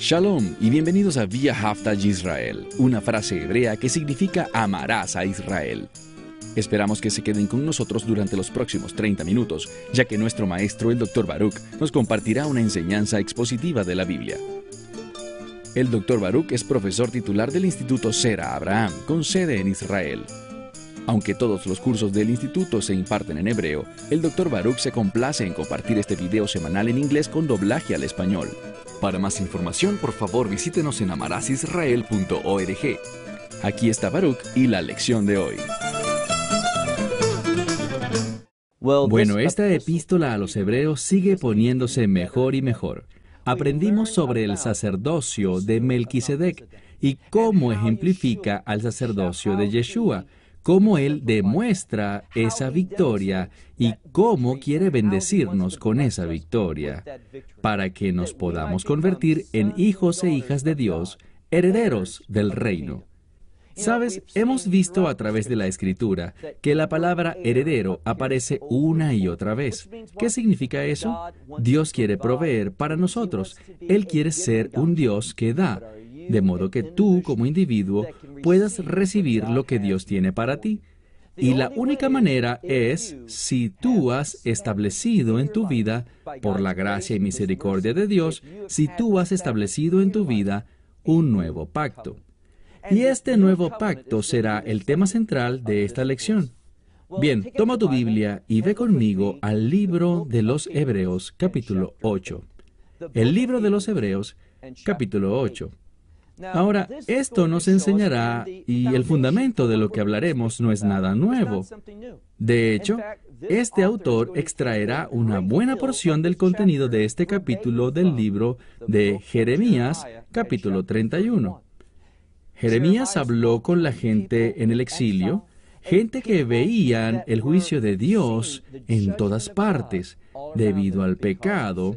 Shalom y bienvenidos a Via Haftaj Israel, una frase hebrea que significa amarás a Israel. Esperamos que se queden con nosotros durante los próximos 30 minutos, ya que nuestro maestro, el Dr. Baruch, nos compartirá una enseñanza expositiva de la Biblia. El Dr. Baruch es profesor titular del Instituto Sera Abraham, con sede en Israel. Aunque todos los cursos del instituto se imparten en hebreo, el Dr. Baruch se complace en compartir este video semanal en inglés con doblaje al español. Para más información, por favor visítenos en amarasisrael.org. Aquí está Baruch y la lección de hoy. Bueno, esta epístola a los hebreos sigue poniéndose mejor y mejor. Aprendimos sobre el sacerdocio de Melquisedec y cómo ejemplifica al sacerdocio de Yeshua, cómo Él demuestra esa victoria y cómo quiere bendecirnos con esa victoria, para que nos podamos convertir en hijos e hijas de Dios, herederos del reino. Sabes, hemos visto a través de la escritura que la palabra heredero aparece una y otra vez. ¿Qué significa eso? Dios quiere proveer para nosotros. Él quiere ser un Dios que da de modo que tú como individuo puedas recibir lo que Dios tiene para ti. Y la única manera es si tú has establecido en tu vida, por la gracia y misericordia de Dios, si tú has establecido en tu vida un nuevo pacto. Y este nuevo pacto será el tema central de esta lección. Bien, toma tu Biblia y ve conmigo al libro de los Hebreos, capítulo 8. El libro de los Hebreos, capítulo 8. Ahora, esto nos enseñará, y el fundamento de lo que hablaremos no es nada nuevo. De hecho, este autor extraerá una buena porción del contenido de este capítulo del libro de Jeremías, capítulo 31. Jeremías habló con la gente en el exilio, gente que veían el juicio de Dios en todas partes debido al pecado,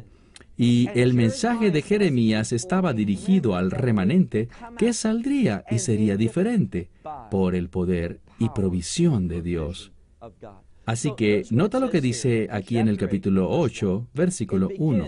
y el mensaje de Jeremías estaba dirigido al remanente que saldría y sería diferente por el poder y provisión de Dios. Así que nota lo que dice aquí en el capítulo 8, versículo 1.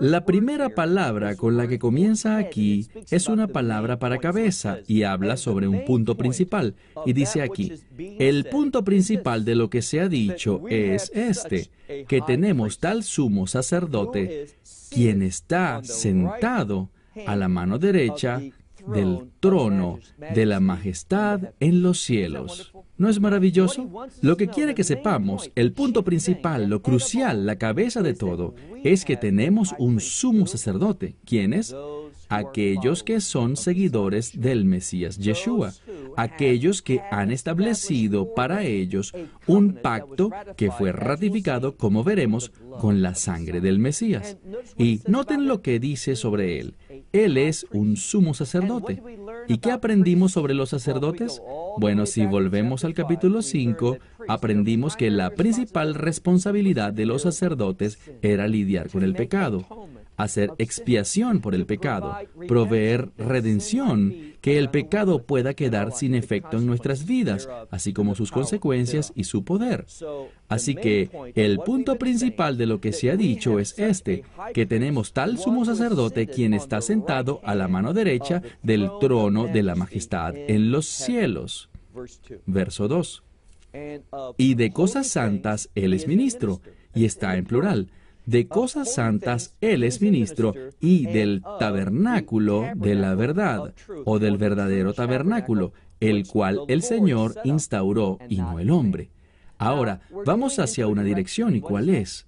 La primera palabra con la que comienza aquí es una palabra para cabeza y habla sobre un punto principal. Y dice aquí, el punto principal de lo que se ha dicho es este, que tenemos tal sumo sacerdote, quien está sentado a la mano derecha del trono de la majestad en los cielos. ¿No es maravilloso? Lo que quiere que sepamos, el punto principal, lo crucial, la cabeza de todo, es que tenemos un sumo sacerdote. ¿Quién es? Aquellos que son seguidores del Mesías Yeshua, aquellos que han establecido para ellos un pacto que fue ratificado, como veremos, con la sangre del Mesías. Y noten lo que dice sobre él. Él es un sumo sacerdote. ¿Y qué aprendimos sobre los sacerdotes? Bueno, si volvemos al capítulo 5, aprendimos que la principal responsabilidad de los sacerdotes era lidiar con el pecado hacer expiación por el pecado, proveer redención, que el pecado pueda quedar sin efecto en nuestras vidas, así como sus consecuencias y su poder. Así que el punto principal de lo que se ha dicho es este, que tenemos tal sumo sacerdote quien está sentado a la mano derecha del trono de la majestad en los cielos. Verso 2. Y de cosas santas Él es ministro, y está en plural de cosas santas Él es ministro y del tabernáculo de la verdad o del verdadero tabernáculo, el cual el Señor instauró y no el hombre. Ahora, vamos hacia una dirección y cuál es.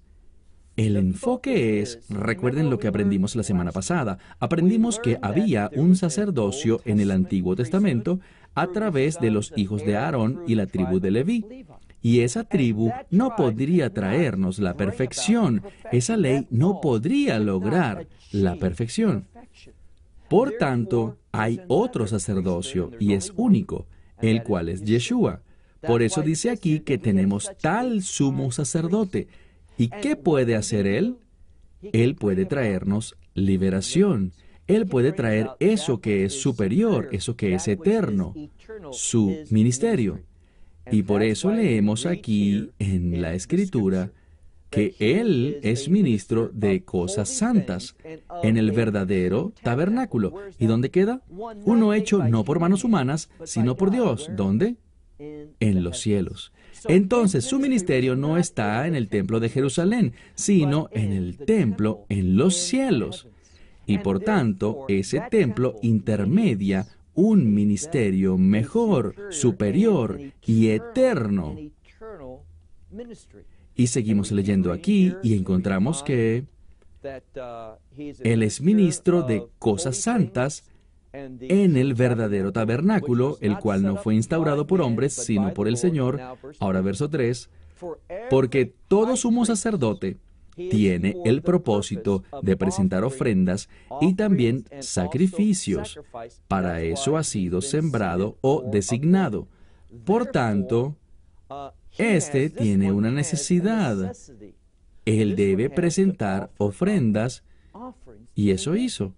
El enfoque es, recuerden lo que aprendimos la semana pasada, aprendimos que había un sacerdocio en el Antiguo Testamento a través de los hijos de Aarón y la tribu de Leví. Y esa tribu no podría traernos la perfección. Esa ley no podría lograr la perfección. Por tanto, hay otro sacerdocio y es único, el cual es Yeshua. Por eso dice aquí que tenemos tal sumo sacerdote. ¿Y qué puede hacer él? Él puede traernos liberación. Él puede traer eso que es superior, eso que es eterno, su ministerio. Y por eso leemos aquí en la escritura, que Él es ministro de cosas santas en el verdadero tabernáculo. ¿Y dónde queda? Uno hecho no por manos humanas, sino por Dios. ¿Dónde? En los cielos. Entonces su ministerio no está en el templo de Jerusalén, sino en el templo en los cielos. Y por tanto, ese templo intermedia un ministerio mejor, superior y eterno. Y seguimos leyendo aquí y encontramos que Él es ministro de cosas santas en el verdadero tabernáculo, el cual no fue instaurado por hombres, sino por el Señor. Ahora verso 3, porque todo sumo sacerdote tiene el propósito de presentar ofrendas y también sacrificios. Para eso ha sido sembrado o designado. Por tanto, este tiene una necesidad. Él debe presentar ofrendas y eso hizo.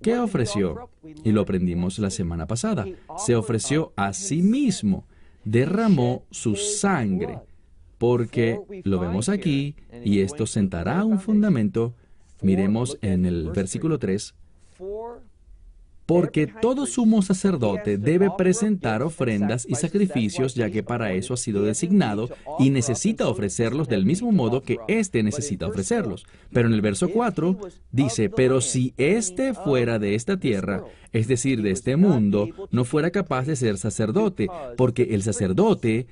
¿Qué ofreció? Y lo aprendimos la semana pasada. Se ofreció a sí mismo, derramó su sangre, porque lo vemos aquí y esto sentará un fundamento. Miremos en el versículo 3 porque todo sumo sacerdote debe presentar ofrendas y sacrificios, ya que para eso ha sido designado y necesita ofrecerlos del mismo modo que éste necesita ofrecerlos. Pero en el verso 4 dice, pero si éste fuera de esta tierra, es decir, de este mundo, no fuera capaz de ser sacerdote, porque el sacerdote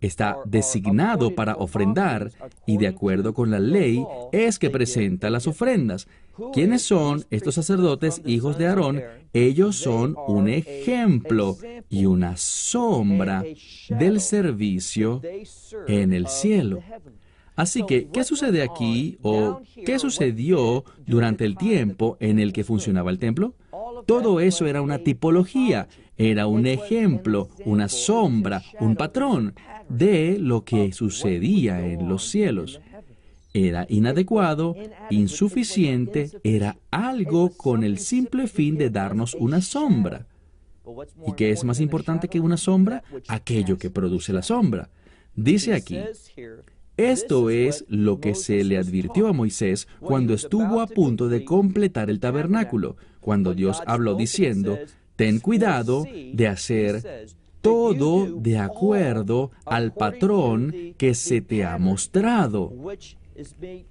está designado para ofrendar y de acuerdo con la ley es que presenta las ofrendas. ¿Quiénes son estos sacerdotes hijos de Aarón? Ellos son un ejemplo y una sombra del servicio en el cielo. Así que, ¿qué sucede aquí o qué sucedió durante el tiempo en el que funcionaba el templo? Todo eso era una tipología, era un ejemplo, una sombra, un patrón de lo que sucedía en los cielos. Era inadecuado, insuficiente, era algo con el simple fin de darnos una sombra. ¿Y qué es más importante que una sombra? Aquello que produce la sombra. Dice aquí, esto es lo que se le advirtió a Moisés cuando estuvo a punto de completar el tabernáculo, cuando Dios habló diciendo, ten cuidado de hacer todo de acuerdo al patrón que se te ha mostrado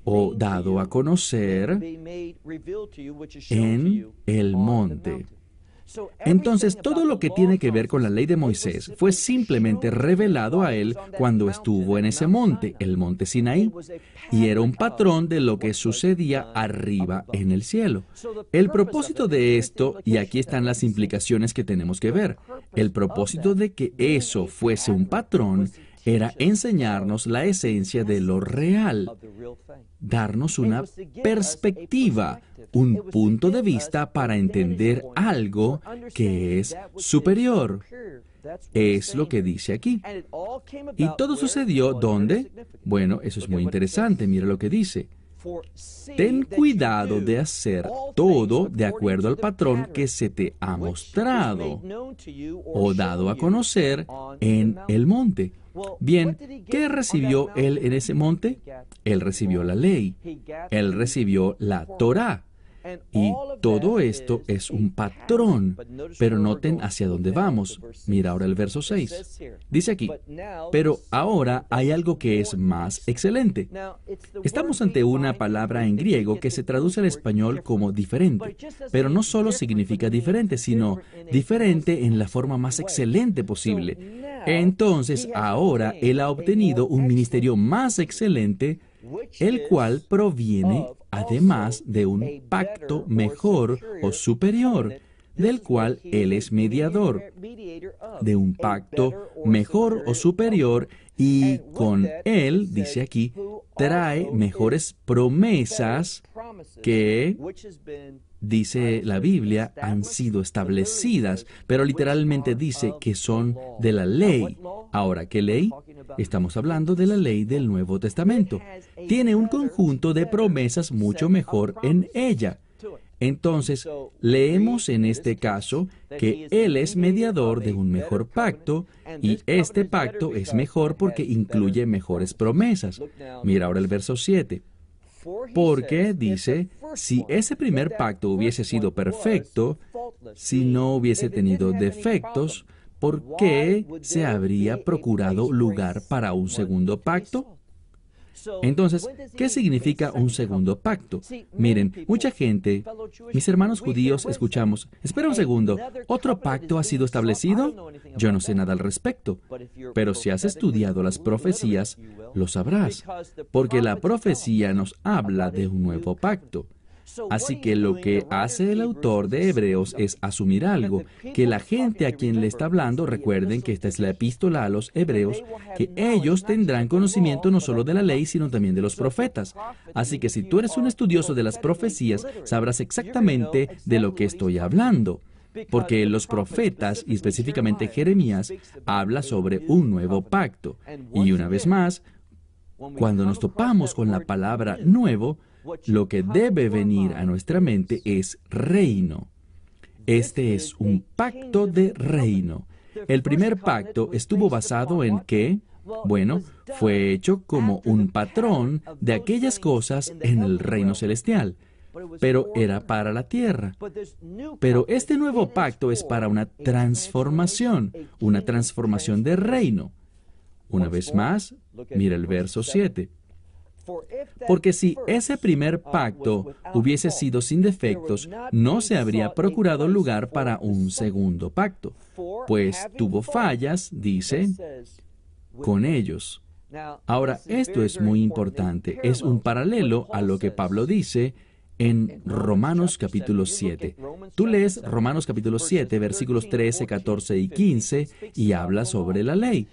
o dado a conocer en el monte. Entonces, todo lo que tiene que ver con la ley de Moisés fue simplemente revelado a él cuando estuvo en ese monte, el monte Sinaí, y era un patrón de lo que sucedía arriba en el cielo. El propósito de esto, y aquí están las implicaciones que tenemos que ver, el propósito de que eso fuese un patrón era enseñarnos la esencia de lo real, darnos una perspectiva, un punto de vista para entender algo que es superior. Es lo que dice aquí. Y todo sucedió ¿dónde? Bueno, eso es muy interesante. Mira lo que dice. Ten cuidado de hacer todo de acuerdo al patrón que se te ha mostrado o dado a conocer en el monte. Bien, ¿qué recibió él en ese monte? Él recibió la ley, él recibió la Torah. Y todo esto es un patrón, pero noten hacia dónde vamos. Mira ahora el verso 6. Dice aquí, pero ahora hay algo que es más excelente. Estamos ante una palabra en griego que se traduce al español como diferente, pero no solo significa diferente, sino diferente en la forma más excelente posible. Entonces ahora él ha obtenido un ministerio más excelente, el cual proviene además de un pacto mejor o superior, del cual Él es mediador, de un pacto mejor o superior, y con Él, dice aquí, trae mejores promesas que dice la Biblia, han sido establecidas, pero literalmente dice que son de la ley. Ahora, ¿qué ley? Estamos hablando de la ley del Nuevo Testamento. Tiene un conjunto de promesas mucho mejor en ella. Entonces, leemos en este caso que Él es mediador de un mejor pacto y este pacto es mejor porque incluye mejores promesas. Mira ahora el verso 7. Porque dice, si ese primer pacto hubiese sido perfecto, si no hubiese tenido defectos, ¿por qué se habría procurado lugar para un segundo pacto? Entonces, ¿qué significa un segundo pacto? Miren, mucha gente, mis hermanos judíos, escuchamos, espera un segundo, ¿otro pacto ha sido establecido? Yo no sé nada al respecto, pero si has estudiado las profecías, lo sabrás, porque la profecía nos habla de un nuevo pacto. Así que lo que hace el autor de Hebreos es asumir algo, que la gente a quien le está hablando, recuerden que esta es la epístola a los Hebreos, que ellos tendrán conocimiento no solo de la ley, sino también de los profetas. Así que si tú eres un estudioso de las profecías, sabrás exactamente de lo que estoy hablando porque los profetas, y específicamente Jeremías, habla sobre un nuevo pacto. Y una vez más, cuando nos topamos con la palabra nuevo, lo que debe venir a nuestra mente es reino. Este es un pacto de reino. El primer pacto estuvo basado en que, bueno, fue hecho como un patrón de aquellas cosas en el reino celestial, pero era para la tierra. Pero este nuevo pacto es para una transformación, una transformación de reino. Una vez más, mira el verso 7. Porque si ese primer pacto hubiese sido sin defectos, no se habría procurado lugar para un segundo pacto, pues tuvo fallas, dice, con ellos. Ahora, esto es muy importante, es un paralelo a lo que Pablo dice en Romanos capítulo 7. Tú lees Romanos capítulo 7, versículos 13, 14 y 15 y habla sobre la ley.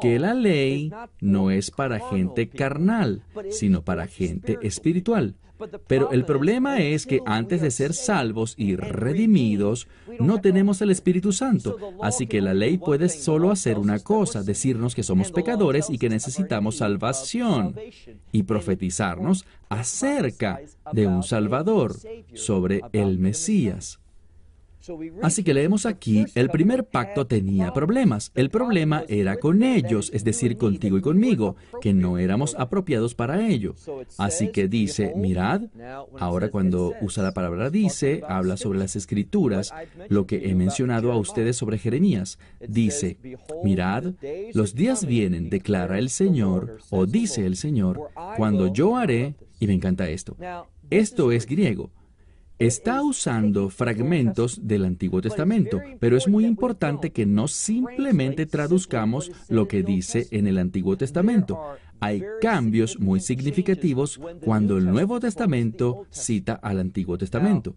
Que la ley no es para gente carnal, sino para gente espiritual. Pero el problema es que antes de ser salvos y redimidos, no tenemos el Espíritu Santo. Así que la ley puede solo hacer una cosa, decirnos que somos pecadores y que necesitamos salvación, y profetizarnos acerca de un Salvador, sobre el Mesías. Así que leemos aquí, el primer pacto tenía problemas. El problema era con ellos, es decir, contigo y conmigo, que no éramos apropiados para ello. Así que dice, mirad, ahora cuando usa la palabra dice, habla sobre las escrituras, lo que he mencionado a ustedes sobre Jeremías. Dice, mirad, los días vienen, declara el Señor, o dice el Señor, cuando yo haré, y me encanta esto, esto es griego, está usando fragmentos del Antiguo Testamento, pero es muy importante que no simplemente traduzcamos lo que dice en el Antiguo Testamento hay cambios muy significativos cuando el Nuevo Testamento cita al Antiguo Testamento.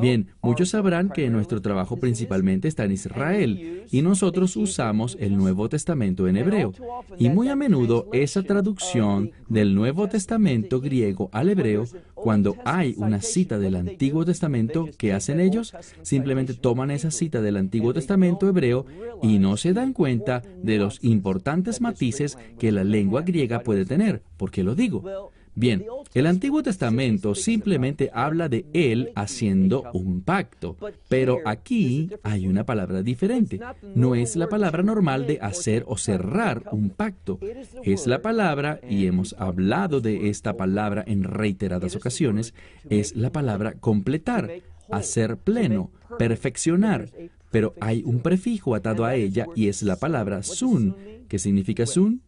Bien, muchos sabrán que nuestro trabajo principalmente está en Israel y nosotros usamos el Nuevo Testamento en hebreo. Y muy a menudo esa traducción del Nuevo Testamento griego al hebreo, cuando hay una cita del Antiguo Testamento, ¿qué hacen ellos? Simplemente toman esa cita del Antiguo Testamento hebreo y no se dan cuenta de los importantes matices que la lengua griega puede tener. ¿Por qué lo digo? Bien, el Antiguo Testamento simplemente habla de Él haciendo un pacto, pero aquí hay una palabra diferente. No es la palabra normal de hacer o cerrar un pacto. Es la palabra, y hemos hablado de esta palabra en reiteradas ocasiones, es la palabra completar, hacer pleno, perfeccionar. Pero hay un prefijo atado a ella y es la palabra sun. ¿Qué significa sun?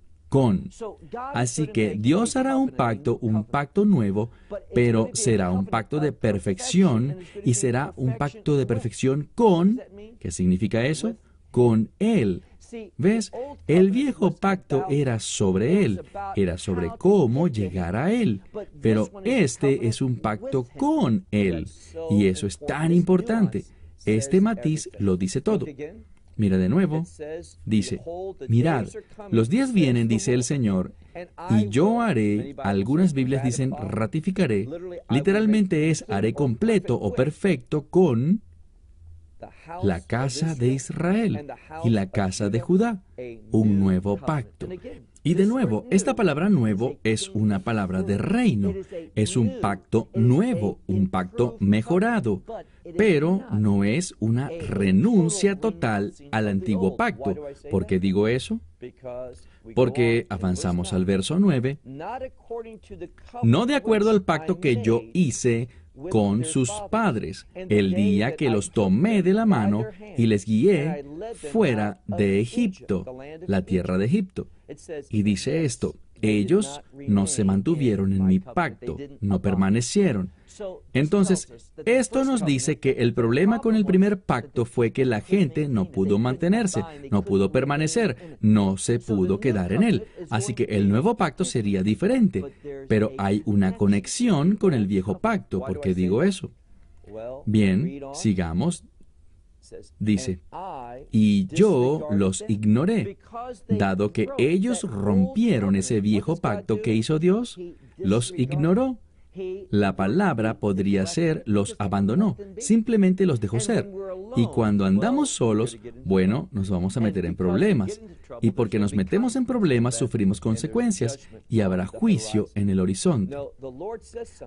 Así que Dios hará un pacto, un pacto nuevo, pero será un pacto de perfección y será un pacto de perfección con, ¿qué significa eso? Con Él. ¿Ves? El viejo pacto era sobre Él, era sobre cómo llegar a Él, pero este es un pacto con Él. Y eso es tan importante. Este matiz lo dice todo. Mira de nuevo, dice, mirad, los días vienen, dice el Señor, y yo haré, algunas Biblias dicen ratificaré, literalmente es haré completo o perfecto. con la casa de Israel y la casa de Judá, un nuevo pacto. Y de nuevo, esta palabra nuevo es una palabra de reino. Es un pacto nuevo, un pacto mejorado, pero no es una renuncia total al antiguo pacto. ¿Por qué digo eso? Porque avanzamos al verso 9, no de acuerdo al pacto que yo hice con sus padres el día que los tomé de la mano y les guié fuera de Egipto, la tierra de Egipto. Y dice esto, ellos no se mantuvieron en mi pacto, no permanecieron. Entonces, esto nos dice que el problema con el primer pacto fue que la gente no pudo mantenerse, no pudo permanecer, no se pudo quedar en él. Así que el nuevo pacto sería diferente. Pero hay una conexión con el viejo pacto. ¿Por qué digo eso? Bien, sigamos. Dice, y yo los ignoré, dado que ellos rompieron ese viejo pacto que hizo Dios, los ignoró. La palabra podría ser los abandonó, simplemente los dejó ser. Y cuando andamos solos, bueno, nos vamos a meter en problemas. Y porque nos metemos en problemas, sufrimos consecuencias y habrá juicio en el horizonte.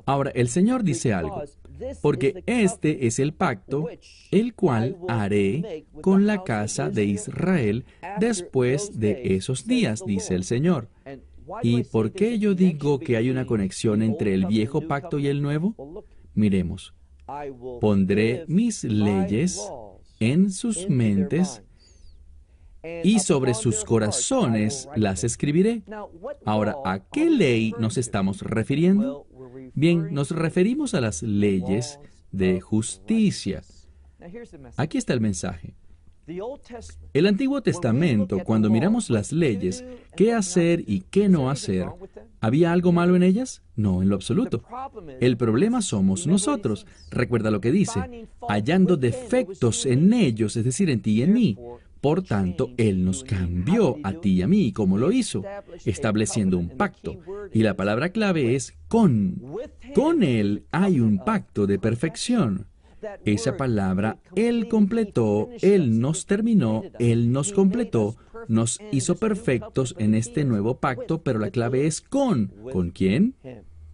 Ahora, el Señor dice algo, porque este es el pacto, el cual haré con la casa de Israel después de esos días, dice el Señor. ¿Y por qué yo digo que hay una conexión entre el viejo pacto y el nuevo? Miremos, pondré mis leyes en sus mentes y sobre sus corazones las escribiré. Ahora, ¿a qué ley nos estamos refiriendo? Bien, nos referimos a las leyes de justicia. Aquí está el mensaje. El Antiguo Testamento, cuando miramos las leyes, qué hacer y qué no hacer, ¿había algo malo en ellas? No, en lo absoluto. El problema somos nosotros. Recuerda lo que dice, hallando defectos en ellos, es decir, en ti y en mí. Por tanto, Él nos cambió a ti y a mí, como lo hizo, estableciendo un pacto. Y la palabra clave es con. Con Él hay un pacto de perfección. Esa palabra, Él completó, Él nos terminó, Él nos completó, nos hizo perfectos en este nuevo pacto, pero la clave es con. ¿Con quién?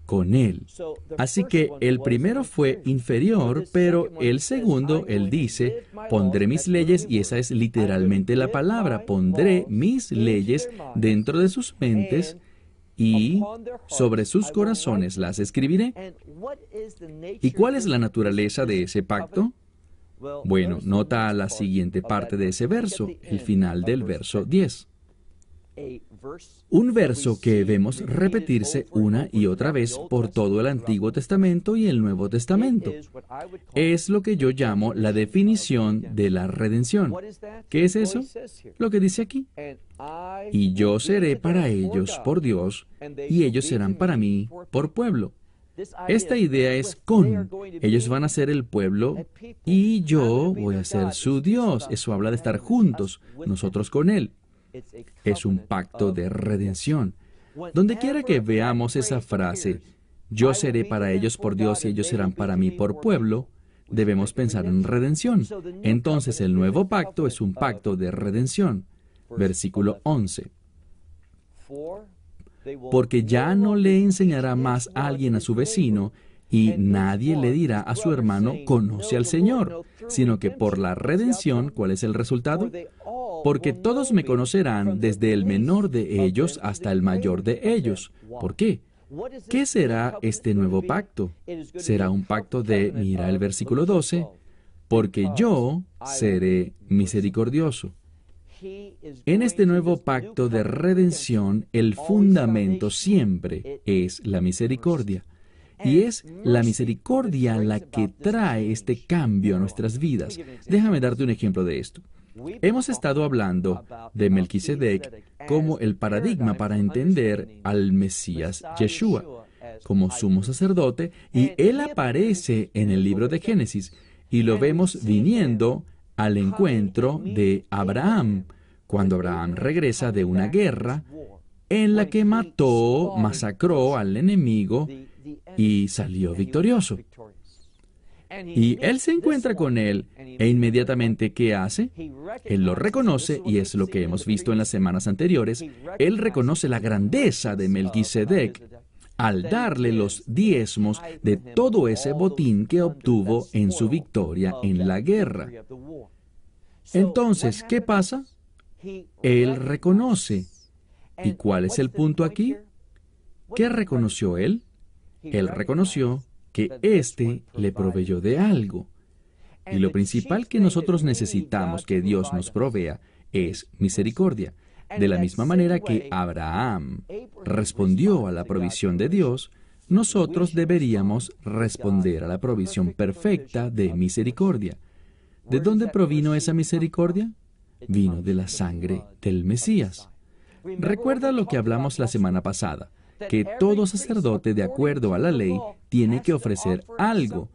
Con Él. Así que el primero fue inferior, pero el segundo, Él dice, pondré mis leyes, y esa es literalmente la palabra, pondré mis leyes dentro de sus mentes y sobre sus corazones las escribiré. ¿Y cuál es la naturaleza de ese pacto? Bueno, nota la siguiente parte de ese verso, el final del verso 10. Un verso que vemos repetirse una y otra vez por todo el Antiguo Testamento y el Nuevo Testamento. Es lo que yo llamo la definición de la redención. ¿Qué es eso? Lo que dice aquí. Y yo seré para ellos por Dios, y ellos serán para mí por pueblo. Esta idea es con. Ellos van a ser el pueblo y yo voy a ser su Dios. Eso habla de estar juntos, nosotros con Él es un pacto de redención. Donde quiera que veamos esa frase, yo seré para ellos por Dios y ellos serán para mí por pueblo, debemos pensar en redención. Entonces el nuevo pacto es un pacto de redención. Versículo 11. Porque ya no le enseñará más a alguien a su vecino, y nadie le dirá a su hermano, conoce al Señor, sino que por la redención, ¿cuál es el resultado? porque todos me conocerán desde el menor de ellos hasta el mayor de ellos. ¿Por qué? ¿Qué será este nuevo pacto? Será un pacto de, mira el versículo 12, porque yo seré misericordioso. En este nuevo pacto de redención, el fundamento siempre es la misericordia. Y es la misericordia la que trae este cambio a nuestras vidas. Déjame darte un ejemplo de esto. Hemos estado hablando de Melquisedec como el paradigma para entender al Mesías Yeshua como sumo sacerdote y él aparece en el libro de Génesis y lo vemos viniendo al encuentro de Abraham cuando Abraham regresa de una guerra en la que mató, masacró al enemigo y salió victorioso. Y él se encuentra con él e inmediatamente ¿qué hace? Él lo reconoce y es lo que hemos visto en las semanas anteriores. Él reconoce la grandeza de Melquisedec al darle los diezmos de todo ese botín que obtuvo en su victoria en la guerra. Entonces, ¿qué pasa? Él reconoce. ¿Y cuál es el punto aquí? ¿Qué reconoció él? Él reconoció que éste le proveyó de algo. Y lo principal que nosotros necesitamos que Dios nos provea es misericordia. De la misma manera que Abraham respondió a la provisión de Dios, nosotros deberíamos responder a la provisión perfecta de misericordia. ¿De dónde provino esa misericordia? Vino de la sangre del Mesías. Recuerda lo que hablamos la semana pasada, que todo sacerdote de acuerdo a la ley tiene que ofrecer algo.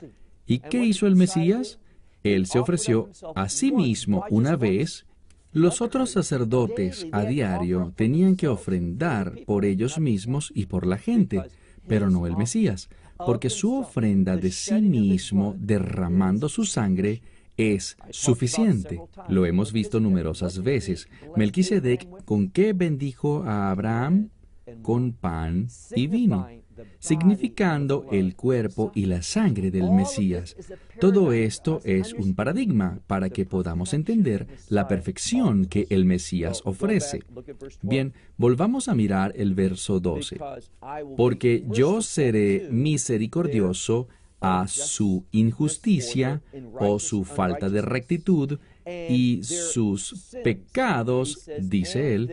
¿Y qué hizo el Mesías? Él se ofreció a sí mismo una vez los otros sacerdotes a diario tenían que ofrendar por ellos mismos y por la gente, pero no el Mesías, porque su ofrenda de sí mismo derramando su sangre es suficiente. Lo hemos visto numerosas veces. Melquisedec, ¿con qué bendijo a Abraham? Con pan y vino significando el cuerpo y la sangre del Mesías. Todo esto es un paradigma para que podamos entender la perfección que el Mesías ofrece. Bien, volvamos a mirar el verso 12. Porque yo seré misericordioso a su injusticia o su falta de rectitud y sus pecados, dice él,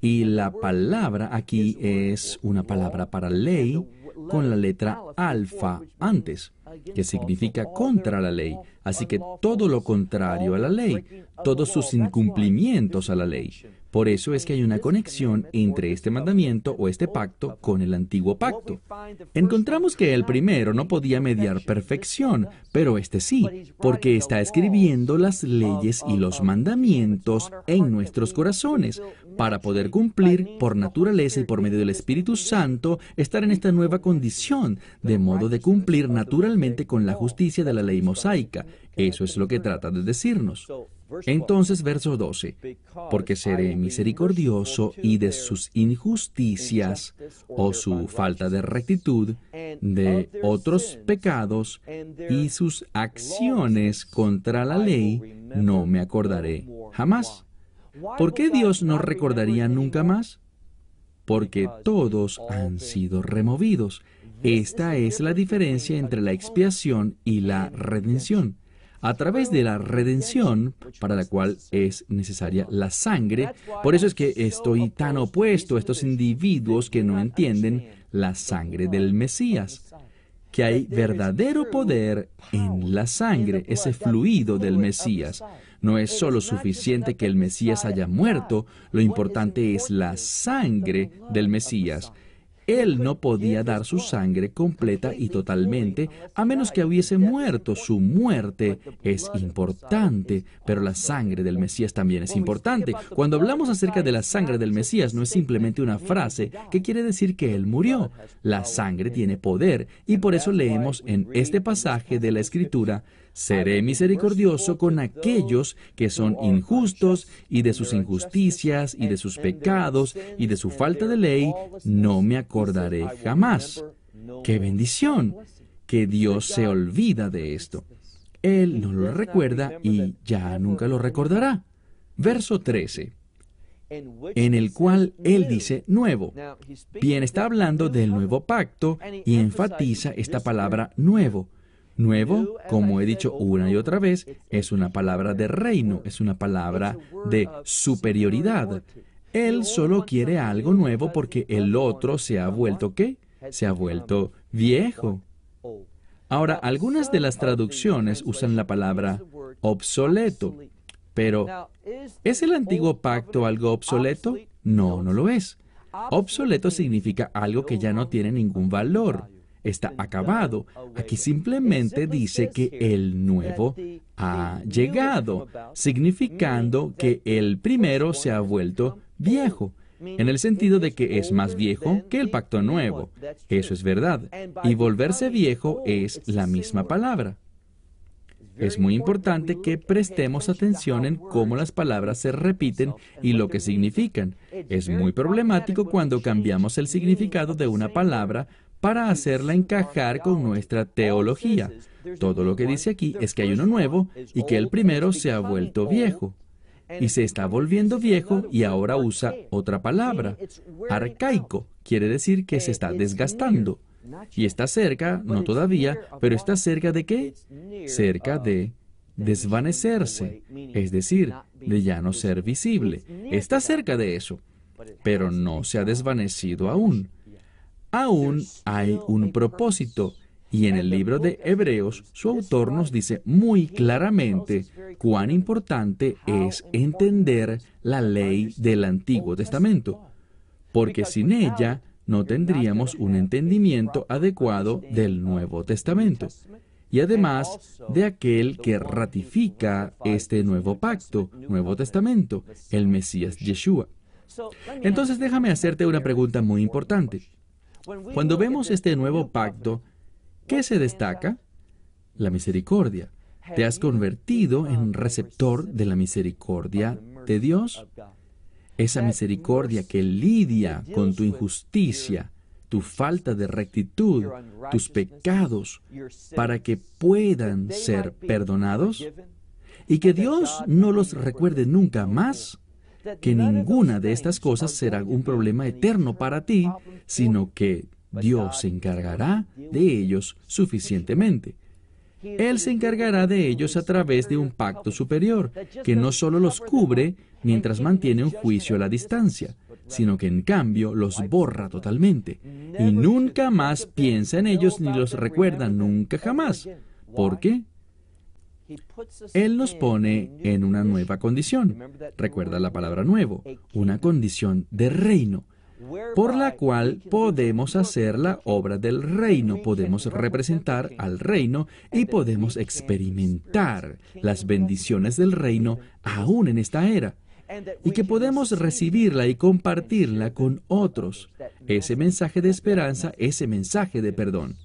y la palabra aquí es una palabra para ley con la letra alfa antes, que significa contra la ley. Así que todo lo contrario a la ley, todos sus incumplimientos a la ley. Por eso es que hay una conexión entre este mandamiento o este pacto con el antiguo pacto. Encontramos que el primero no podía mediar perfección, pero este sí, porque está escribiendo las leyes y los mandamientos en nuestros corazones, para poder cumplir por naturaleza y por medio del Espíritu Santo, estar en esta nueva condición, de modo de cumplir naturalmente con la justicia de la ley mosaica. Eso es lo que trata de decirnos. Entonces, verso 12, porque seré misericordioso y de sus injusticias o su falta de rectitud, de otros pecados y sus acciones contra la ley, no me acordaré jamás. ¿Por qué Dios no recordaría nunca más? Porque todos han sido removidos. Esta es la diferencia entre la expiación y la redención a través de la redención, para la cual es necesaria la sangre. Por eso es que estoy tan opuesto a estos individuos que no entienden la sangre del Mesías, que hay verdadero poder en la sangre, ese fluido del Mesías. No es solo suficiente que el Mesías haya muerto, lo importante es la sangre del Mesías. Él no podía dar su sangre completa y totalmente a menos que hubiese muerto. Su muerte es importante, pero la sangre del Mesías también es importante. Cuando hablamos acerca de la sangre del Mesías no es simplemente una frase que quiere decir que Él murió. La sangre tiene poder y por eso leemos en este pasaje de la Escritura, Seré misericordioso con aquellos que son injustos y de sus injusticias y de sus pecados y de su falta de ley, no me acordaré jamás. ¡Qué bendición! Que Dios se olvida de esto. Él no lo recuerda y ya nunca lo recordará. Verso 13 en el cual Él dice nuevo. Bien, está hablando del nuevo pacto y enfatiza esta palabra nuevo. Nuevo, como he dicho una y otra vez, es una palabra de reino, es una palabra de superioridad. Él solo quiere algo nuevo porque el otro se ha vuelto qué? Se ha vuelto viejo. Ahora, algunas de las traducciones usan la palabra obsoleto, pero ¿es el antiguo pacto algo obsoleto? No, no lo es. Obsoleto significa algo que ya no tiene ningún valor está acabado. Aquí simplemente dice que el nuevo ha llegado, significando que el primero se ha vuelto viejo, en el sentido de que es más viejo que el pacto nuevo. Eso es verdad. Y volverse viejo es la misma palabra. Es muy importante que prestemos atención en cómo las palabras se repiten y lo que significan. Es muy problemático cuando cambiamos el significado de una palabra para hacerla encajar con nuestra teología. Todo lo que dice aquí es que hay uno nuevo y que el primero se ha vuelto viejo. Y se está volviendo viejo y ahora usa otra palabra. Arcaico quiere decir que se está desgastando. Y está cerca, no todavía, pero está cerca de qué? Cerca de desvanecerse, es decir, de ya no ser visible. Está cerca de eso, pero no se ha desvanecido aún. Aún hay un propósito. Y en el libro de Hebreos, su autor nos dice muy claramente cuán importante es entender la ley del Antiguo Testamento, porque sin ella no tendríamos un entendimiento adecuado del Nuevo Testamento y además de aquel que ratifica este nuevo pacto, Nuevo Testamento, el Mesías Yeshua. Entonces déjame hacerte una pregunta muy importante. Cuando vemos este nuevo pacto, ¿qué se destaca? La misericordia. ¿Te has convertido en receptor de la misericordia de Dios? esa misericordia que lidia con tu injusticia, tu falta de rectitud, tus pecados, para que puedan ser perdonados y que Dios no los recuerde nunca más, que ninguna de estas cosas será un problema eterno para ti, sino que Dios se encargará de ellos suficientemente. Él se encargará de ellos a través de un pacto superior, que no solo los cubre mientras mantiene un juicio a la distancia, sino que en cambio los borra totalmente, y nunca más piensa en ellos ni los recuerda nunca jamás. ¿Por qué? Él nos pone en una nueva condición. Recuerda la palabra nuevo, una condición de reino por la cual podemos hacer la obra del reino, podemos representar al reino y podemos experimentar las bendiciones del reino aún en esta era y que podemos recibirla y compartirla con otros, ese mensaje de esperanza, ese mensaje de perdón.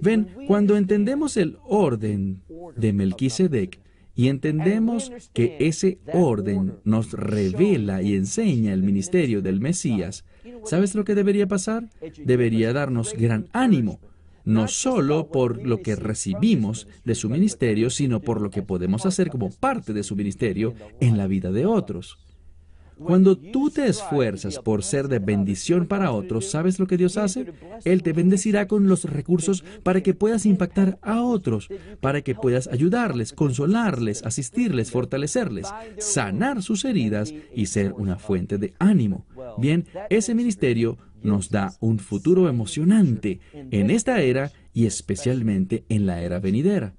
Ven, cuando entendemos el orden de Melquisedec, y entendemos que ese orden nos revela y enseña el ministerio del Mesías, ¿sabes lo que debería pasar? Debería darnos gran ánimo, no solo por lo que recibimos de su ministerio, sino por lo que podemos hacer como parte de su ministerio en la vida de otros. Cuando tú te esfuerzas por ser de bendición para otros, ¿sabes lo que Dios hace? Él te bendecirá con los recursos para que puedas impactar a otros, para que puedas ayudarles, consolarles, asistirles, fortalecerles, sanar sus heridas y ser una fuente de ánimo. Bien, ese ministerio nos da un futuro emocionante en esta era y especialmente en la era venidera.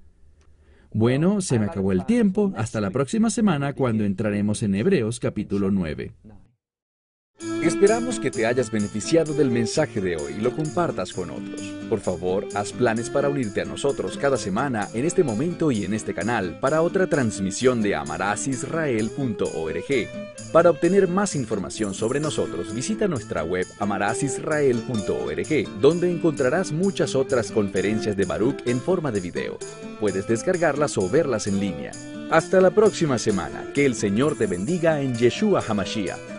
Bueno, se me acabó el tiempo. Hasta la próxima semana cuando entraremos en Hebreos capítulo 9. Esperamos que te hayas beneficiado del mensaje de hoy y lo compartas con otros. Por favor, haz planes para unirte a nosotros cada semana en este momento y en este canal para otra transmisión de amarasisrael.org. Para obtener más información sobre nosotros, visita nuestra web amarasisrael.org, donde encontrarás muchas otras conferencias de Baruch en forma de video. Puedes descargarlas o verlas en línea. Hasta la próxima semana. Que el Señor te bendiga en Yeshua Hamashiach